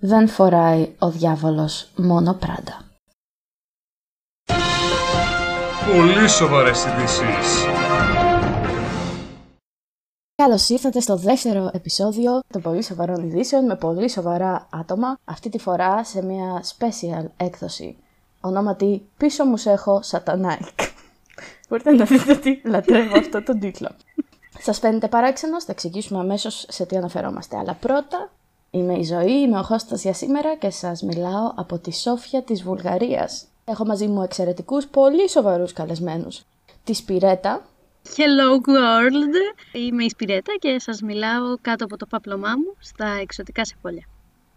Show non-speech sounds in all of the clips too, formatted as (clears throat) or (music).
δεν φοράει ο διάβολος μόνο πράντα. Πολύ σοβαρές ειδήσεις. Καλώς ήρθατε στο δεύτερο επεισόδιο των πολύ σοβαρών ειδήσεων με πολύ σοβαρά άτομα. Αυτή τη φορά σε μια special έκδοση ονόματι «Πίσω μου σε έχω Σατανάικ». Μπορείτε να δείτε ότι λατρεύω αυτό τον τίτλο. Σας φαίνεται παράξενος, θα εξηγήσουμε αμέσως σε τι αναφερόμαστε. Αλλά πρώτα, είμαι η Ζωή, είμαι ο Χώστας για σήμερα και σας μιλάω από τη Σόφια της Βουλγαρίας. Έχω μαζί μου εξαιρετικούς, πολύ σοβαρούς καλεσμένους. Της Σπυρέτα. Hello world, είμαι η Σπυρέτα και σας μιλάω κάτω από το παπλωμά μου στα εξωτικά σεφόλια.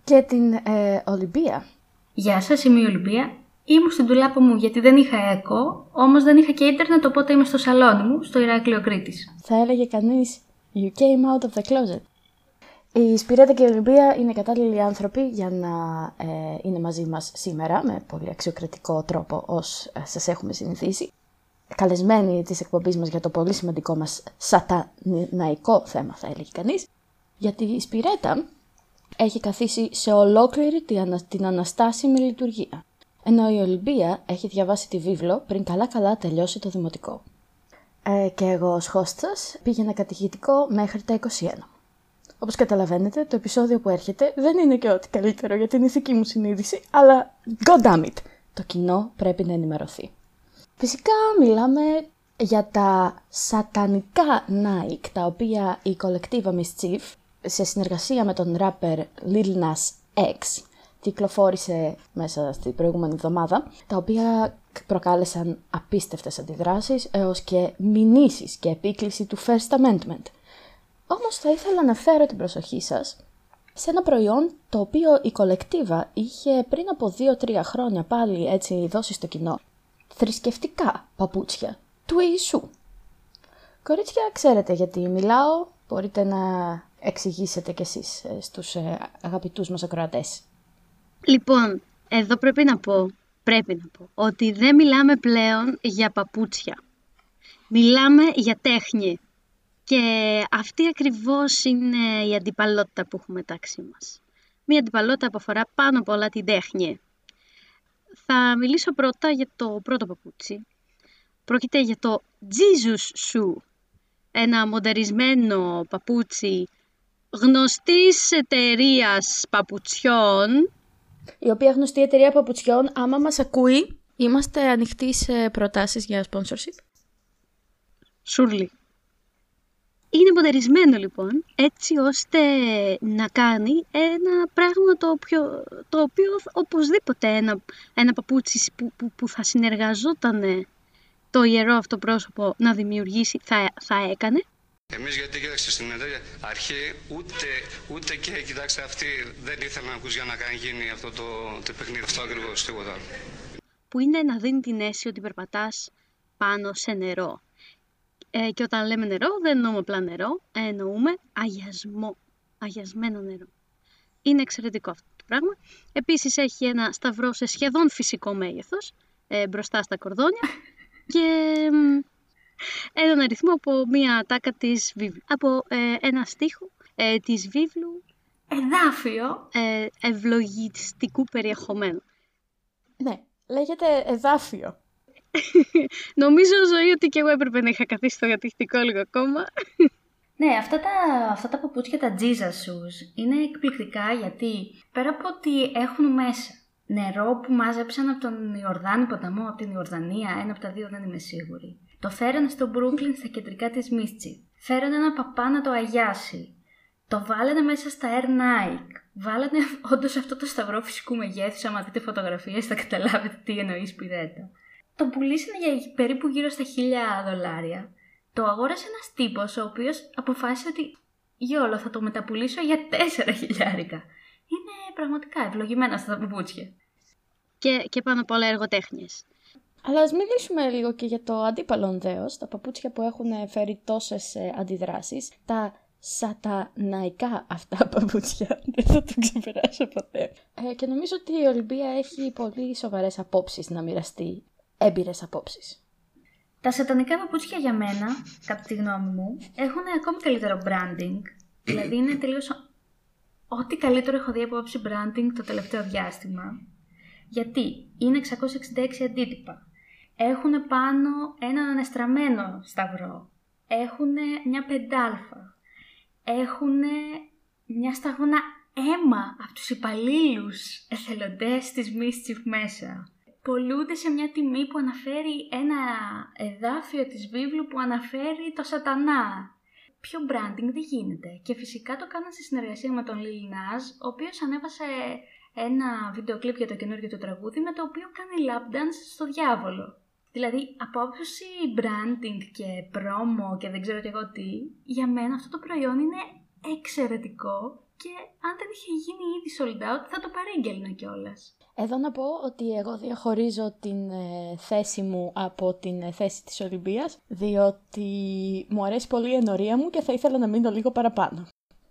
Και την ε, Ολυμπία. Γεια σας, είμαι η Ολυμπία Ήμουν στην τουλάπα μου γιατί δεν είχα έκο, όμως δεν είχα και ίντερνετ, οπότε είμαι στο σαλόνι μου, στο Ηράκλειο Κρήτης. Θα έλεγε κανείς You came out of the closet. Η Σπυρέτα και η Ολυμπία είναι κατάλληλοι άνθρωποι για να ε, είναι μαζί μας σήμερα με πολύ αξιοκρατικό τρόπο ως ε, σας έχουμε συνηθίσει. Καλεσμένοι της εκπομπής μας για το πολύ σημαντικό μας σαταναϊκό θέμα θα έλεγε κανείς. Γιατί η Σπυρέτα έχει καθίσει σε ολόκληρη την αναστάσιμη λειτουργία ενώ η Ολυμπία έχει διαβάσει τη βίβλο πριν καλά-καλά τελειώσει το δημοτικό. Ε, και εγώ ως χώστας πήγαινα κατηχητικό μέχρι τα 21. Όπως καταλαβαίνετε, το επεισόδιο που έρχεται δεν είναι και ό,τι καλύτερο για την ηθική μου συνείδηση, αλλά god damn it, το κοινό πρέπει να ενημερωθεί. Φυσικά μιλάμε για τα σατανικά Nike, τα οποία η κολεκτίβα Mischief, σε συνεργασία με τον ράπερ Lil Nas X, κυκλοφόρησε μέσα στην προηγούμενη εβδομάδα, τα οποία προκάλεσαν απίστευτες αντιδράσεις έως και μηνύσεις και επίκληση του First Amendment. Όμως θα ήθελα να φέρω την προσοχή σας σε ένα προϊόν το οποίο η κολεκτίβα είχε πριν από 2-3 χρόνια πάλι έτσι δώσει στο κοινό. Θρησκευτικά παπούτσια του Ιησού. Κορίτσια, ξέρετε γιατί μιλάω, μπορείτε να εξηγήσετε κι εσείς ε, στους ε, αγαπητούς μας ακροατές. Λοιπόν, εδώ πρέπει να πω, πρέπει να πω, ότι δεν μιλάμε πλέον για παπούτσια. Μιλάμε για τέχνη. Και αυτή ακριβώς είναι η αντιπαλότητα που έχουμε μεταξύ μας. Μία αντιπαλότητα που αφορά πάνω απ' όλα την τέχνη. Θα μιλήσω πρώτα για το πρώτο παπούτσι. Πρόκειται για το Jesus Shoe. Ένα μοντερισμένο παπούτσι γνωστής εταιρείας παπουτσιών η οποία γνωστή εταιρεία παπουτσιών, άμα μας ακούει, είμαστε ανοιχτοί σε προτάσεις για sponsorship. Σουρλί. Είναι μοντερισμένο λοιπόν, έτσι ώστε να κάνει ένα πράγμα το, οποίο, το οποίο οπωσδήποτε ένα, ένα παπούτσι που, που, που θα συνεργαζόταν το ιερό αυτό πρόσωπο να δημιουργήσει θα, θα έκανε. Εμείς γιατί κοίταξε στην αρχή ούτε, ούτε και κοιτάξτε αυτοί δεν ήθελαν να ακούς για να κάνει γίνει αυτό το, το παιχνίδι αυτό ακριβώς τίποτα. Που είναι να δίνει την αίσθηση ότι περπατάς πάνω σε νερό. Ε, και όταν λέμε νερό δεν εννοούμε απλά νερό, εννοούμε αγιασμό, αγιασμένο νερό. Είναι εξαιρετικό αυτό το πράγμα. Επίσης έχει ένα σταυρό σε σχεδόν φυσικό μέγεθος ε, μπροστά στα κορδόνια (laughs) και έναν αριθμό από μία τάκα της βίβλου. Από ε, ένα στίχο ε, της βίβλου. Εδάφιο. Ε, ευλογιστικού περιεχομένου. Ναι, λέγεται εδάφιο. Νομίζω ζωή ότι και εγώ έπρεπε να είχα καθίσει στο διατηχτικό λίγο ακόμα. Ναι, αυτά τα, αυτά τα παπούτσια, τα Jesus shoes, είναι εκπληκτικά γιατί πέρα από ότι έχουν μέσα νερό που μάζεψαν από τον Ιορδάνη ποταμό, από την Ιορδανία, ένα από τα δύο δεν είμαι σίγουρη. Το φέρανε στο Μπρούκλιν στα κεντρικά της Μίστσι. Φέρανε ένα παπά να το αγιάσει. Το βάλανε μέσα στα Air Nike. Βάλανε όντως αυτό το σταυρό φυσικού μεγέθους. Άμα δείτε φωτογραφίες, θα καταλάβετε τι εννοείς σπιδέτα. Το πουλήσανε για περίπου γύρω στα 1000 δολάρια. Το αγόρασε ένας τύπος ο οποίος αποφάσισε ότι γιόλο θα το μεταπουλήσω για 4 χιλιάρικα. Είναι πραγματικά ευλογημένα αυτά τα παπούτσια. Και, και πάνω απ' όλα εργοτέχνης. Αλλά ας μιλήσουμε λίγο και για το αντίπαλο δέος, τα παπούτσια που έχουν φέρει τόσες ε, αντιδράσεις, τα σαταναϊκά αυτά (laughs) παπούτσια, δεν θα το ξεπεράσω ποτέ. Ε, και νομίζω ότι η Ολυμπία έχει πολύ σοβαρές απόψεις να μοιραστεί, έμπειρες απόψεις. Τα σατανικά παπούτσια για μένα, κατά τη γνώμη μου, έχουν ακόμη καλύτερο branding, (clears throat) δηλαδή είναι τελείως ό,τι καλύτερο έχω δει από όψη branding το τελευταίο διάστημα. Γιατί είναι 666 αντίτυπα. Έχουν πάνω έναν ανεστραμμένο σταυρό. Έχουν μια πεντάλφα. Έχουν μια σταγόνα αίμα από τους υπαλλήλους εθελοντές της Mischief μέσα. Πολλούνται σε μια τιμή που αναφέρει ένα εδάφιο της βίβλου που αναφέρει το σατανά. Πιο branding δεν γίνεται. Και φυσικά το κάναν σε συνεργασία με τον Lil Nas, ο οποίος ανέβασε ένα βίντεο κλιπ για το καινούργιο του τραγούδι με το οποίο κάνει lap dance στο διάβολο. Δηλαδή, από άποψη branding και promo και δεν ξέρω και εγώ τι, για μένα αυτό το προϊόν είναι εξαιρετικό και αν δεν είχε γίνει ήδη sold out θα το παρήγγελνα κιόλας. Εδώ να πω ότι εγώ διαχωρίζω την ε, θέση μου από την ε, θέση της Ολυμπίας, διότι μου αρέσει πολύ η ενορία μου και θα ήθελα να μείνω λίγο παραπάνω.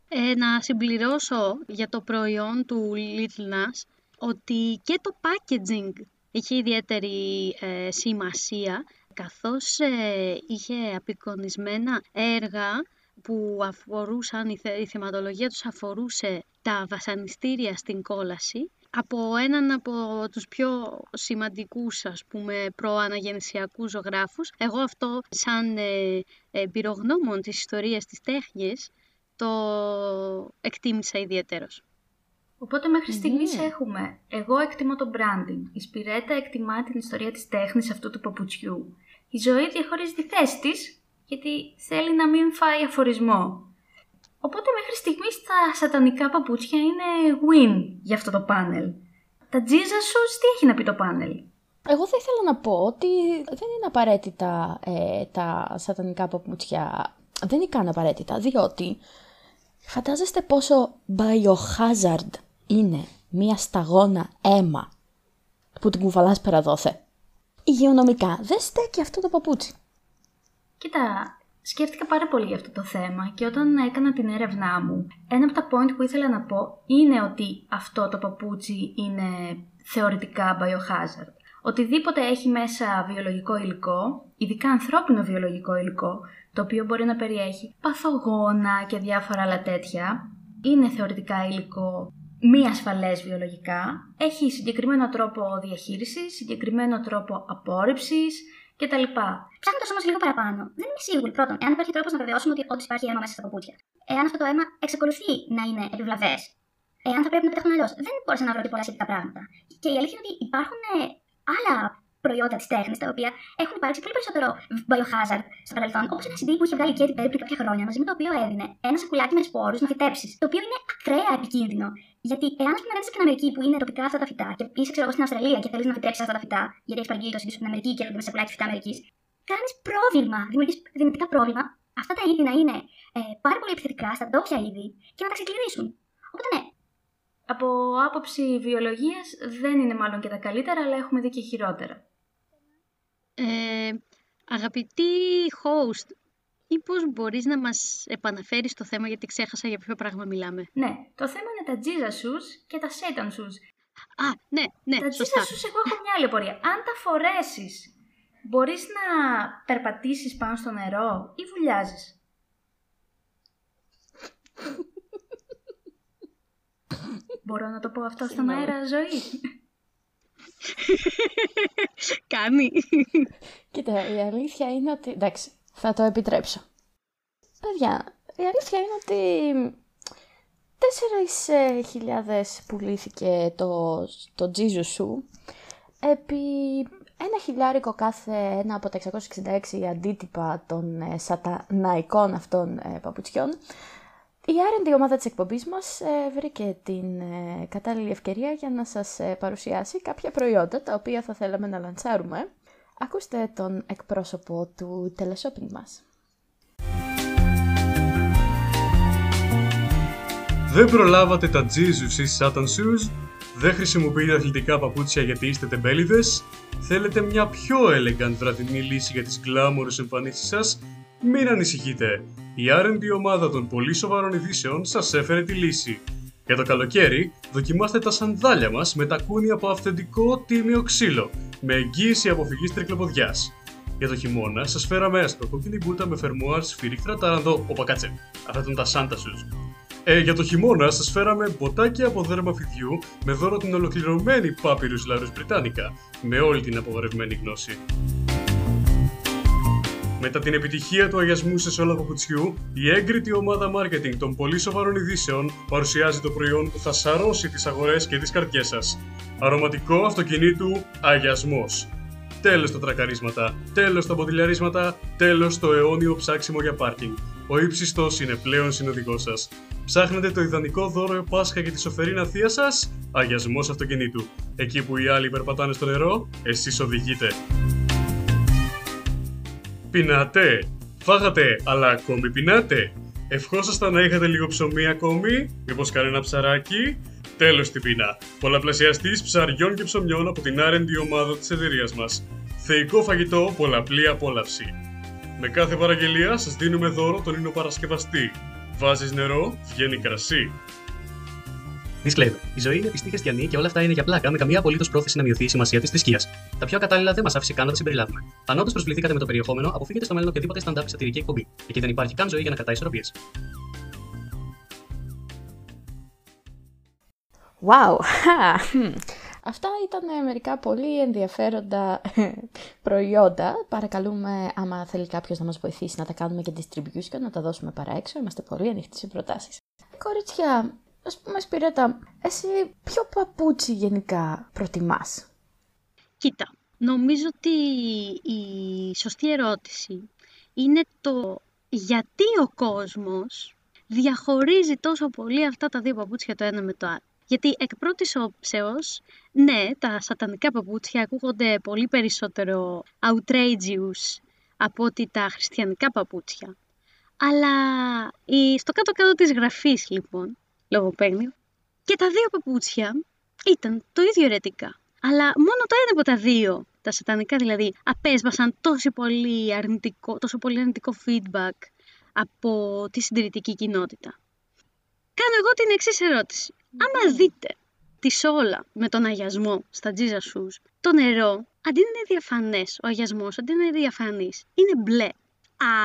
Ε, να συμπληρώσω για το προϊόν του Little Nas ότι και το packaging είχε ιδιαίτερη ε, σημασία καθώς ε, είχε απεικονισμένα έργα που αφορούσαν, η, θε, η θεματολογία τους αφορούσε τα βασανιστήρια στην κόλαση από έναν από τους πιο σημαντικούς ας πούμε προαναγεννησιακούς ζωγράφους. Εγώ αυτό σαν ε, ε, πυρογνώμων της ιστορίας της τέχνης το εκτίμησα ιδιαίτερος. Οπότε μέχρι στιγμής έχουμε, εγώ εκτιμώ το branding, η Σπυρέτα εκτιμά την ιστορία της τέχνης αυτού του παπουτσιού. Η ζωή διαχωρίζει τη θέση της, γιατί θέλει να μην φάει αφορισμό. Οπότε μέχρι στιγμής τα σατανικά παπούτσια είναι win για αυτό το πάνελ. Τα Jesus τι έχει να πει το πάνελ; Εγώ θα ήθελα να πω ότι δεν είναι απαραίτητα ε, τα σατανικά παπούτσια. Δεν είναι καν απαραίτητα, διότι φαντάζεστε πόσο biohazard είναι μία σταγόνα αίμα που την κουβαλάς πέρα δόθε. Υγειονομικά δεν στέκει αυτό το παπούτσι. Κοίτα, σκέφτηκα πάρα πολύ για αυτό το θέμα και όταν έκανα την έρευνά μου, ένα από τα point που ήθελα να πω είναι ότι αυτό το παπούτσι είναι θεωρητικά biohazard. Οτιδήποτε έχει μέσα βιολογικό υλικό, ειδικά ανθρώπινο βιολογικό υλικό, το οποίο μπορεί να περιέχει παθογόνα και διάφορα άλλα τέτοια, είναι θεωρητικά υλικό μη ασφαλές βιολογικά, έχει συγκεκριμένο τρόπο διαχείρισης, συγκεκριμένο τρόπο απόρριψης κτλ. Ψάχνοντα όμω λίγο παραπάνω, δεν είμαι σίγουρη πρώτον εάν υπάρχει τρόπος να βεβαιώσουμε ότι όντως υπάρχει αίμα μέσα στα παπούτσια. Εάν αυτό το αίμα εξακολουθεί να είναι επιβλαβές. Εάν θα πρέπει να πετύχουν αλλιώς. Δεν μπορούσα να βρω πολλά σχετικά πράγματα. Και η αλήθεια είναι ότι υπάρχουν ε, άλλα προϊόντα της τέχνης τα οποία έχουν υπάρξει πολύ περισσότερο biohazard στο παρελθόν. Όπως ένα CD που είχε βγάλει η Katy Perry πριν κάποια χρόνια μαζί με το οποίο έδινε ένα σακουλάκι με σπόρους να φυτέψει. Το οποίο είναι ακραία επικίνδυνο. Γιατί εάν α πούμε δεν στην Αμερική που είναι τοπικά αυτά τα φυτά και είσαι ξέρω στην Αυστραλία και θέλεις να φυτέψει αυτά τα φυτά, γιατί έχει παραγγείλει το CD στην Αμερική και έρχονται με σακουλάκι φυτά Αμερικής, κάνεις πρόβλημα, δημιουργείς δυνητικά πρόβλημα αυτά τα είδη να είναι ε, πάρα πολύ επιθετικά στα ντόπια είδη και να τα ξεκλειδίσουν. Οπότε ναι. Από άποψη βιολογίας δεν είναι μάλλον και τα καλύτερα, αλλά έχουμε δει και χειρότερα. Ε, αγαπητή host, μήπω μπορείς να μας επαναφέρεις το θέμα γιατί ξέχασα για ποιο πράγμα μιλάμε. Ναι, το θέμα είναι τα Jesus shoes και τα Satan shoes. Α, ναι, ναι, τα σωστά. Jesus shoes εγώ έχω μια άλλη απορία. Αν τα φορέσεις, μπορείς να περπατήσεις πάνω στο νερό ή βουλιάζεις; Μπορώ να το πω αυτό στον αέρα ζωή; Κάνει. Κοίτα, η αλήθεια είναι ότι... Εντάξει, θα το επιτρέψω. Παιδιά, η αλήθεια είναι ότι 4.000 πουλήθηκε το, το Jesus σου επί ένα χιλιάρικο κάθε ένα από τα 666 αντίτυπα των ε, σαταναϊκών αυτών ε, παπουτσιών. Η R&D ομάδα της εκπομπής μας ε, βρήκε την ε, κατάλληλη ευκαιρία για να σας ε, παρουσιάσει κάποια προϊόντα τα οποία θα θέλαμε να λαντσάρουμε. Ακούστε τον εκπρόσωπο του teleshopping μας. Δεν προλάβατε τα Jesus ή Satan Shoes, δεν χρησιμοποιείτε αθλητικά παπούτσια γιατί είστε τεμπέληδες, θέλετε μια πιο elegant βραδινή λύση για τις γκλάμορες εμφανίσεις σας, μην ανησυχείτε. Η R&D ομάδα των πολύ σοβαρών ειδήσεων σας έφερε τη λύση. Για το καλοκαίρι, δοκιμάστε τα σανδάλια μας με τακούνι από αυθεντικό τίμιο ξύλο, με εγγύηση αποφυγής τρικλοποδιάς. Για το χειμώνα, σας φέραμε άσπρο κόκκινη μπούτα με φερμουάρς σφυρίχτρα τάραντο. Οπα κάτσε. Αυτά ήταν τα Santa Shoes. Ε, για το χειμώνα σας φέραμε μποτάκια από δέρμα φιδιού με δώρο την ολοκληρωμένη Papyrus Larus Britannica με όλη την απογορευμένη γνώση. Μετά την επιτυχία του αγιασμού σε σόλα παπουτσιού, η έγκριτη ομάδα marketing των πολύ σοβαρών ειδήσεων παρουσιάζει το προϊόν που θα σαρώσει τις αγορές και τις καρδιές σας. Αρωματικό αυτοκινήτου αγιασμός. Τέλος τα τρακαρίσματα, τέλος τα μποτιλιαρίσματα, τέλος το αιώνιο ψάξιμο για πάρκινγκ. Ο ύψιστος είναι πλέον συνοδικός σας. Ψάχνετε το ιδανικό δώρο Πάσχα για τη σοφερίνα θεία σας, αγιασμός αυτοκινήτου. Εκεί που οι άλλοι περπατάνε στο νερό, εσείς οδηγείτε. Πεινάτε! Φάγατε, αλλά ακόμη πεινάτε! Ευχόσασταν να είχατε λίγο ψωμί ακόμη, μήπως κανένα ψαράκι. Τέλος στην πείνα. Πολλαπλασιαστής ψαριών και ψωμιών από την R&D ομάδα της εταιρείας μας. Θεϊκό φαγητό, πολλαπλή απόλαυση. Με κάθε παραγγελία σας δίνουμε δώρο τον ίνο παρασκευαστή. Βάζεις νερό, βγαίνει κρασί. Disclaimer. Η ζωή είναι πιστή χριστιανή και όλα αυτά είναι για πλάκα, με καμία απολύτως πρόθεση να μειωθεί η σημασία της θρησκείας. Τα πιο κατάλληλα δεν μας άφησε καν να τα συμπεριλάβουμε. Αν όντως προσβληθήκατε με το περιεχόμενο, αποφύγετε στο μέλλον οποιαδήποτε stand-up σατυρική εκπομπή. Εκεί δεν υπάρχει καν ζωή για να κρατάει ισορροπίες. Wow! (laughs) Αυτά ήταν μερικά πολύ ενδιαφέροντα προϊόντα. Παρακαλούμε, άμα θέλει κάποιος να μας βοηθήσει να τα κάνουμε και distribution, να τα δώσουμε παρά έξω. Είμαστε πολύ ανοιχτοί σε προτάσεις. Κορίτσια, ας πούμε Σπυρέτα, εσύ ποιο παπούτσι γενικά προτιμάς; Κοίτα, νομίζω ότι η σωστή ερώτηση είναι το γιατί ο κόσμος διαχωρίζει τόσο πολύ αυτά τα δύο παπούτσια το ένα με το άλλο. Γιατί εκ πρώτης όψεως, ναι, τα σατανικά παπούτσια ακούγονται πολύ περισσότερο outrageous από ότι τα χριστιανικά παπούτσια. Αλλά η- στο κάτω-κάτω της γραφής, λοιπόν, λογοπαίγνιο, και τα δύο παπούτσια ήταν το ίδιο αιρετικά. Αλλά μόνο το ένα από τα δύο, τα σατανικά δηλαδή, απέσβασαν τόσο πολύ αρνητικό, τόσο πολύ αρνητικό feedback από τη συντηρητική κοινότητα. Κάνω εγώ την εξής ερώτηση. Άμα δείτε τη σόλα με τον αγιασμό στα Jesus Shoes, το νερό, αντί να είναι διαφανές, ο αγιασμός, αντί να είναι διαφανής, είναι μπλε.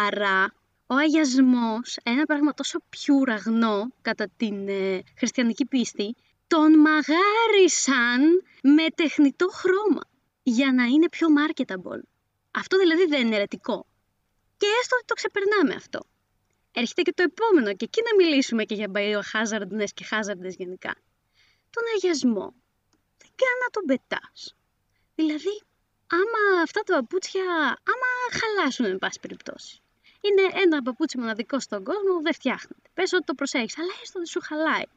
Άρα, ο αγιασμός, ένα πράγμα τόσο πιο ουραγνό κατά την ε, χριστιανική πίστη, τον μαγάρισαν με τεχνητό χρώμα για να είναι πιο marketable. Αυτό δηλαδή δεν είναι ερετικό. Και έστω ότι το ξεπερνάμε αυτό. Έρχεται και το επόμενο και εκεί να μιλήσουμε και για biohazardness και hazardness γενικά. Τον αγιασμό. Δεν καν να τον πετάς. Δηλαδή, άμα αυτά τα παπούτσια, άμα χαλάσουν εν πάση περιπτώσει. Είναι ένα παπούτσι μοναδικό στον κόσμο, δεν φτιάχνεται. Πες ότι το προσέχεις, αλλά έστω ότι σου χαλάει.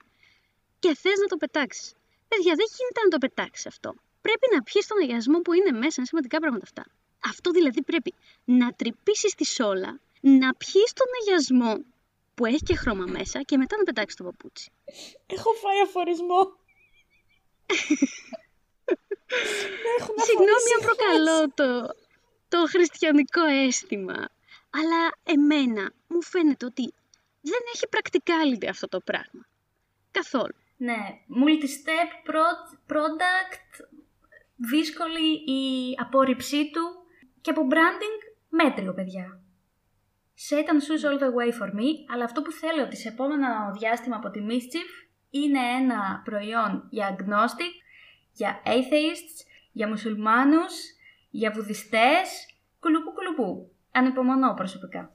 Και θες να το πετάξεις. Παιδιά, δεν γίνεται να το πετάξεις αυτό. Πρέπει να πιεις τον αγιασμό που είναι μέσα, είναι σημαντικά πράγματα αυτά. Αυτό δηλαδή πρέπει να τρυπήσεις τη σόλα, να πιεις τον αγιασμό που έχει και χρώμα μέσα και μετά να πετάξεις το παπούτσι. Έχω φάει αφορισμό. (laughs) Συγγνώμη αν προκαλώ το, το χριστιανικό αίσθημα, αλλά εμένα μου φαίνεται ότι δεν έχει practicality αυτό το πράγμα. Καθόλου. Ναι, multi-step pro- product, δύσκολη η απόρριψή του και από branding μέτριο, παιδιά. Satan shoes all the way for me, αλλά αυτό που θέλω ότι σε επόμενο διάστημα από τη Mischief είναι ένα προϊόν για agnostic, για atheists, για μουσουλμάνους, για βουδιστές, κουλουπού κουλουπού. Ανυπομονώ προσωπικά.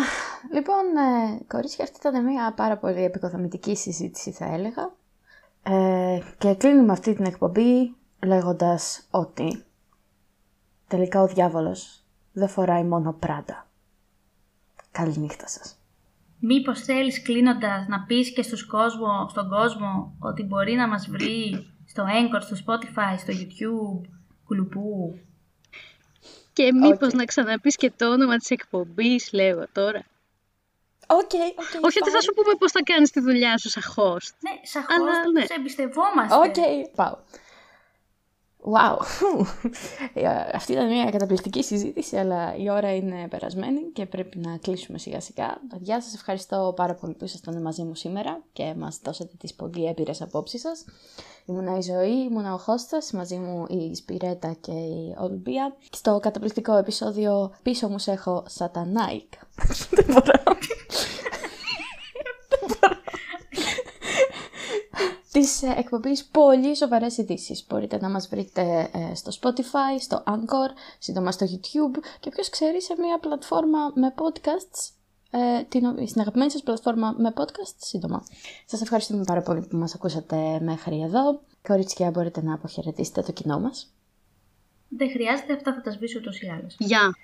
Αχ, Λοιπόν, ε, κορίτσια, αυτή ήταν μια πάρα πολύ επικοδομητική συζήτηση θα έλεγα. Ε, και κλείνουμε αυτή την εκπομπή λέγοντας ότι τελικά ο διάβολος δεν φοράει μόνο πράτα. Καληνύχτα σας. Μήπως θέλεις κλείνοντας να πεις και στους κόσμο, στον κόσμο ότι μπορεί να μας βρει στο Anchor, στο Spotify, στο YouTube, κουλουπού; Και μήπως Οκ. να ξαναπείς και το όνομα της εκπομπής, λέω τώρα. OK, OK. Όχι ότι θα σου πούμε πώς θα κάνεις τη δουλειά σου σαν host. Ναι, σαν Αλλά, host ναι. σε εμπιστευόμαστε. Οκ, πάω. Wow. Ε, Αυτή ήταν μια καταπληκτική συζήτηση, αλλά η ώρα είναι περασμένη και πρέπει να κλείσουμε σιγά σιγά. Παιδιά, σας ευχαριστώ πάρα πολύ που ήσασταν μαζί μου σήμερα και μας δώσατε τις πολύ έμπειρες απόψεις σας. Ήμουνα η Ζωή, ήμουνα ο host σας, μαζί μου η Σπυρέτα και η Ολυμπία. Στο καταπληκτικό επεισόδιο πίσω μου σε έχω Σατανάηκ. Δεν μπορώ. Δεν της ε, εκπομπής πολύ σοβαρές ειδήσεις. Μπορείτε να μας βρείτε ε, στο Spotify, στο Anchor, σύντομα στο YouTube και ποιος ξέρει σε μια πλατφόρμα με podcasts ε, την, στην αγαπημένη σας πλατφόρμα με podcast σύντομα. Σας ευχαριστούμε πάρα πολύ που μας ακούσατε μέχρι εδώ. Κορίτσια, μπορείτε να αποχαιρετήσετε το κοινό μας. Δεν χρειάζεται, αυτά θα τα σβήσω ούτως ή άλλως. Γεια!